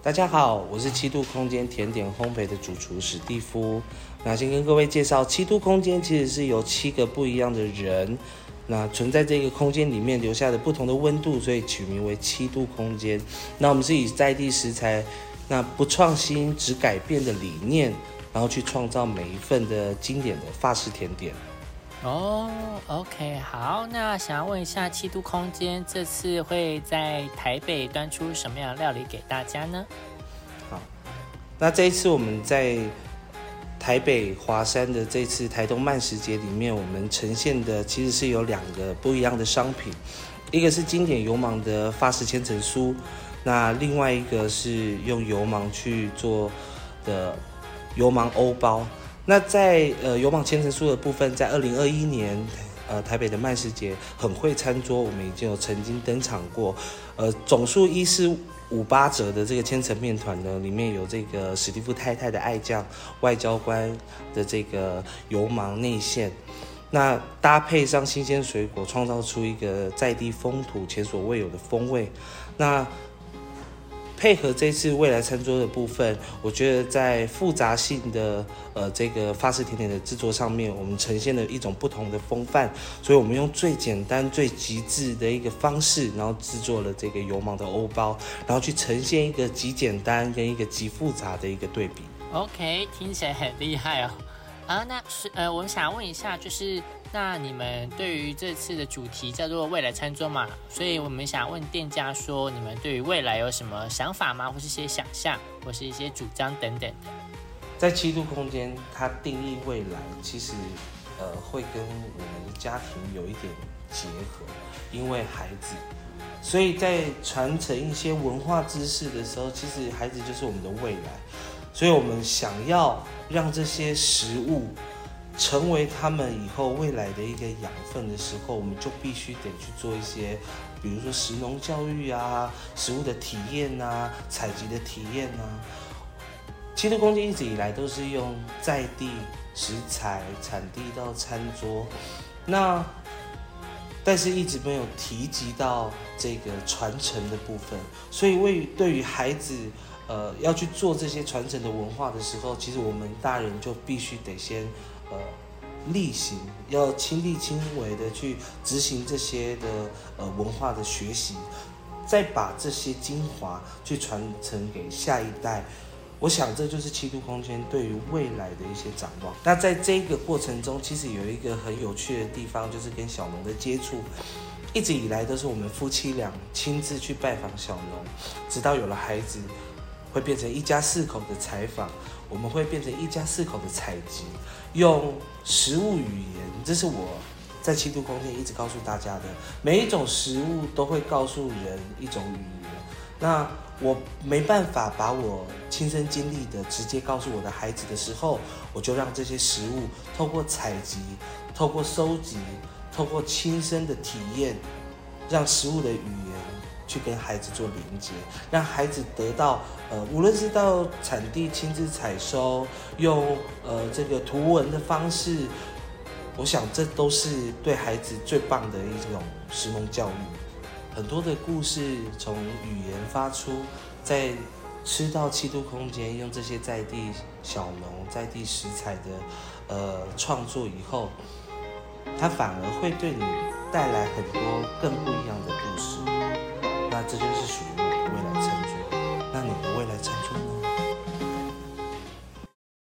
大家好，我是七度空间甜点烘焙的主厨史蒂夫。那先跟各位介绍，七度空间其实是由七个不一样的人，那存在这个空间里面留下的不同的温度，所以取名为七度空间。那我们是以在地食材，那不创新只改变的理念，然后去创造每一份的经典的法式甜点。哦，OK，好，那想要问一下七度空间这次会在台北端出什么样的料理给大家呢？好，那这一次我们在台北华山的这次台东慢食节里面，我们呈现的其实是有两个不一样的商品，一个是经典油芒的法式千层酥，那另外一个是用油芒去做的油芒欧包。那在呃油芒千层酥的部分，在二零二一年，呃台北的麦食节很会餐桌，我们已经有曾经登场过，呃总数一四五八折的这个千层面团呢，里面有这个史蒂夫太太的爱酱，外交官的这个油芒内馅，那搭配上新鲜水果，创造出一个在地风土前所未有的风味，那。配合这次未来餐桌的部分，我觉得在复杂性的呃这个法式甜点的制作上面，我们呈现了一种不同的风范，所以我们用最简单、最极致的一个方式，然后制作了这个油芒的欧包，然后去呈现一个极简单跟一个极复杂的一个对比。OK，听起来很厉害哦。啊，那是呃，我想问一下，就是。那你们对于这次的主题叫做未来餐桌嘛？所以我们想问店家说，你们对于未来有什么想法吗？或是一些想象，或是一些主张等等的？在七度空间，它定义未来，其实呃会跟我们家庭有一点结合，因为孩子，所以在传承一些文化知识的时候，其实孩子就是我们的未来，所以我们想要让这些食物。成为他们以后未来的一个养分的时候，我们就必须得去做一些，比如说食农教育啊，食物的体验啊，采集的体验啊。七度空间一直以来都是用在地食材产地到餐桌，那但是一直没有提及到这个传承的部分，所以为对于孩子，呃，要去做这些传承的文化的时候，其实我们大人就必须得先。呃，例行要亲力亲为的去执行这些的呃文化的学习，再把这些精华去传承给下一代。我想这就是七度空间对于未来的一些展望。那在这个过程中，其实有一个很有趣的地方，就是跟小龙的接触，一直以来都是我们夫妻俩亲自去拜访小龙，直到有了孩子。会变成一家四口的采访，我们会变成一家四口的采集，用食物语言，这是我在七度空间一直告诉大家的。每一种食物都会告诉人一种语言。那我没办法把我亲身经历的直接告诉我的孩子的时候，我就让这些食物透过采集、透过收集、透过亲身的体验，让食物的语言。去跟孩子做连接，让孩子得到呃，无论是到产地亲自采收，用呃这个图文的方式，我想这都是对孩子最棒的一种食农教育。很多的故事从语言发出，在吃到七度空间，用这些在地小农在地食材的呃创作以后，它反而会对你带来很多更不一样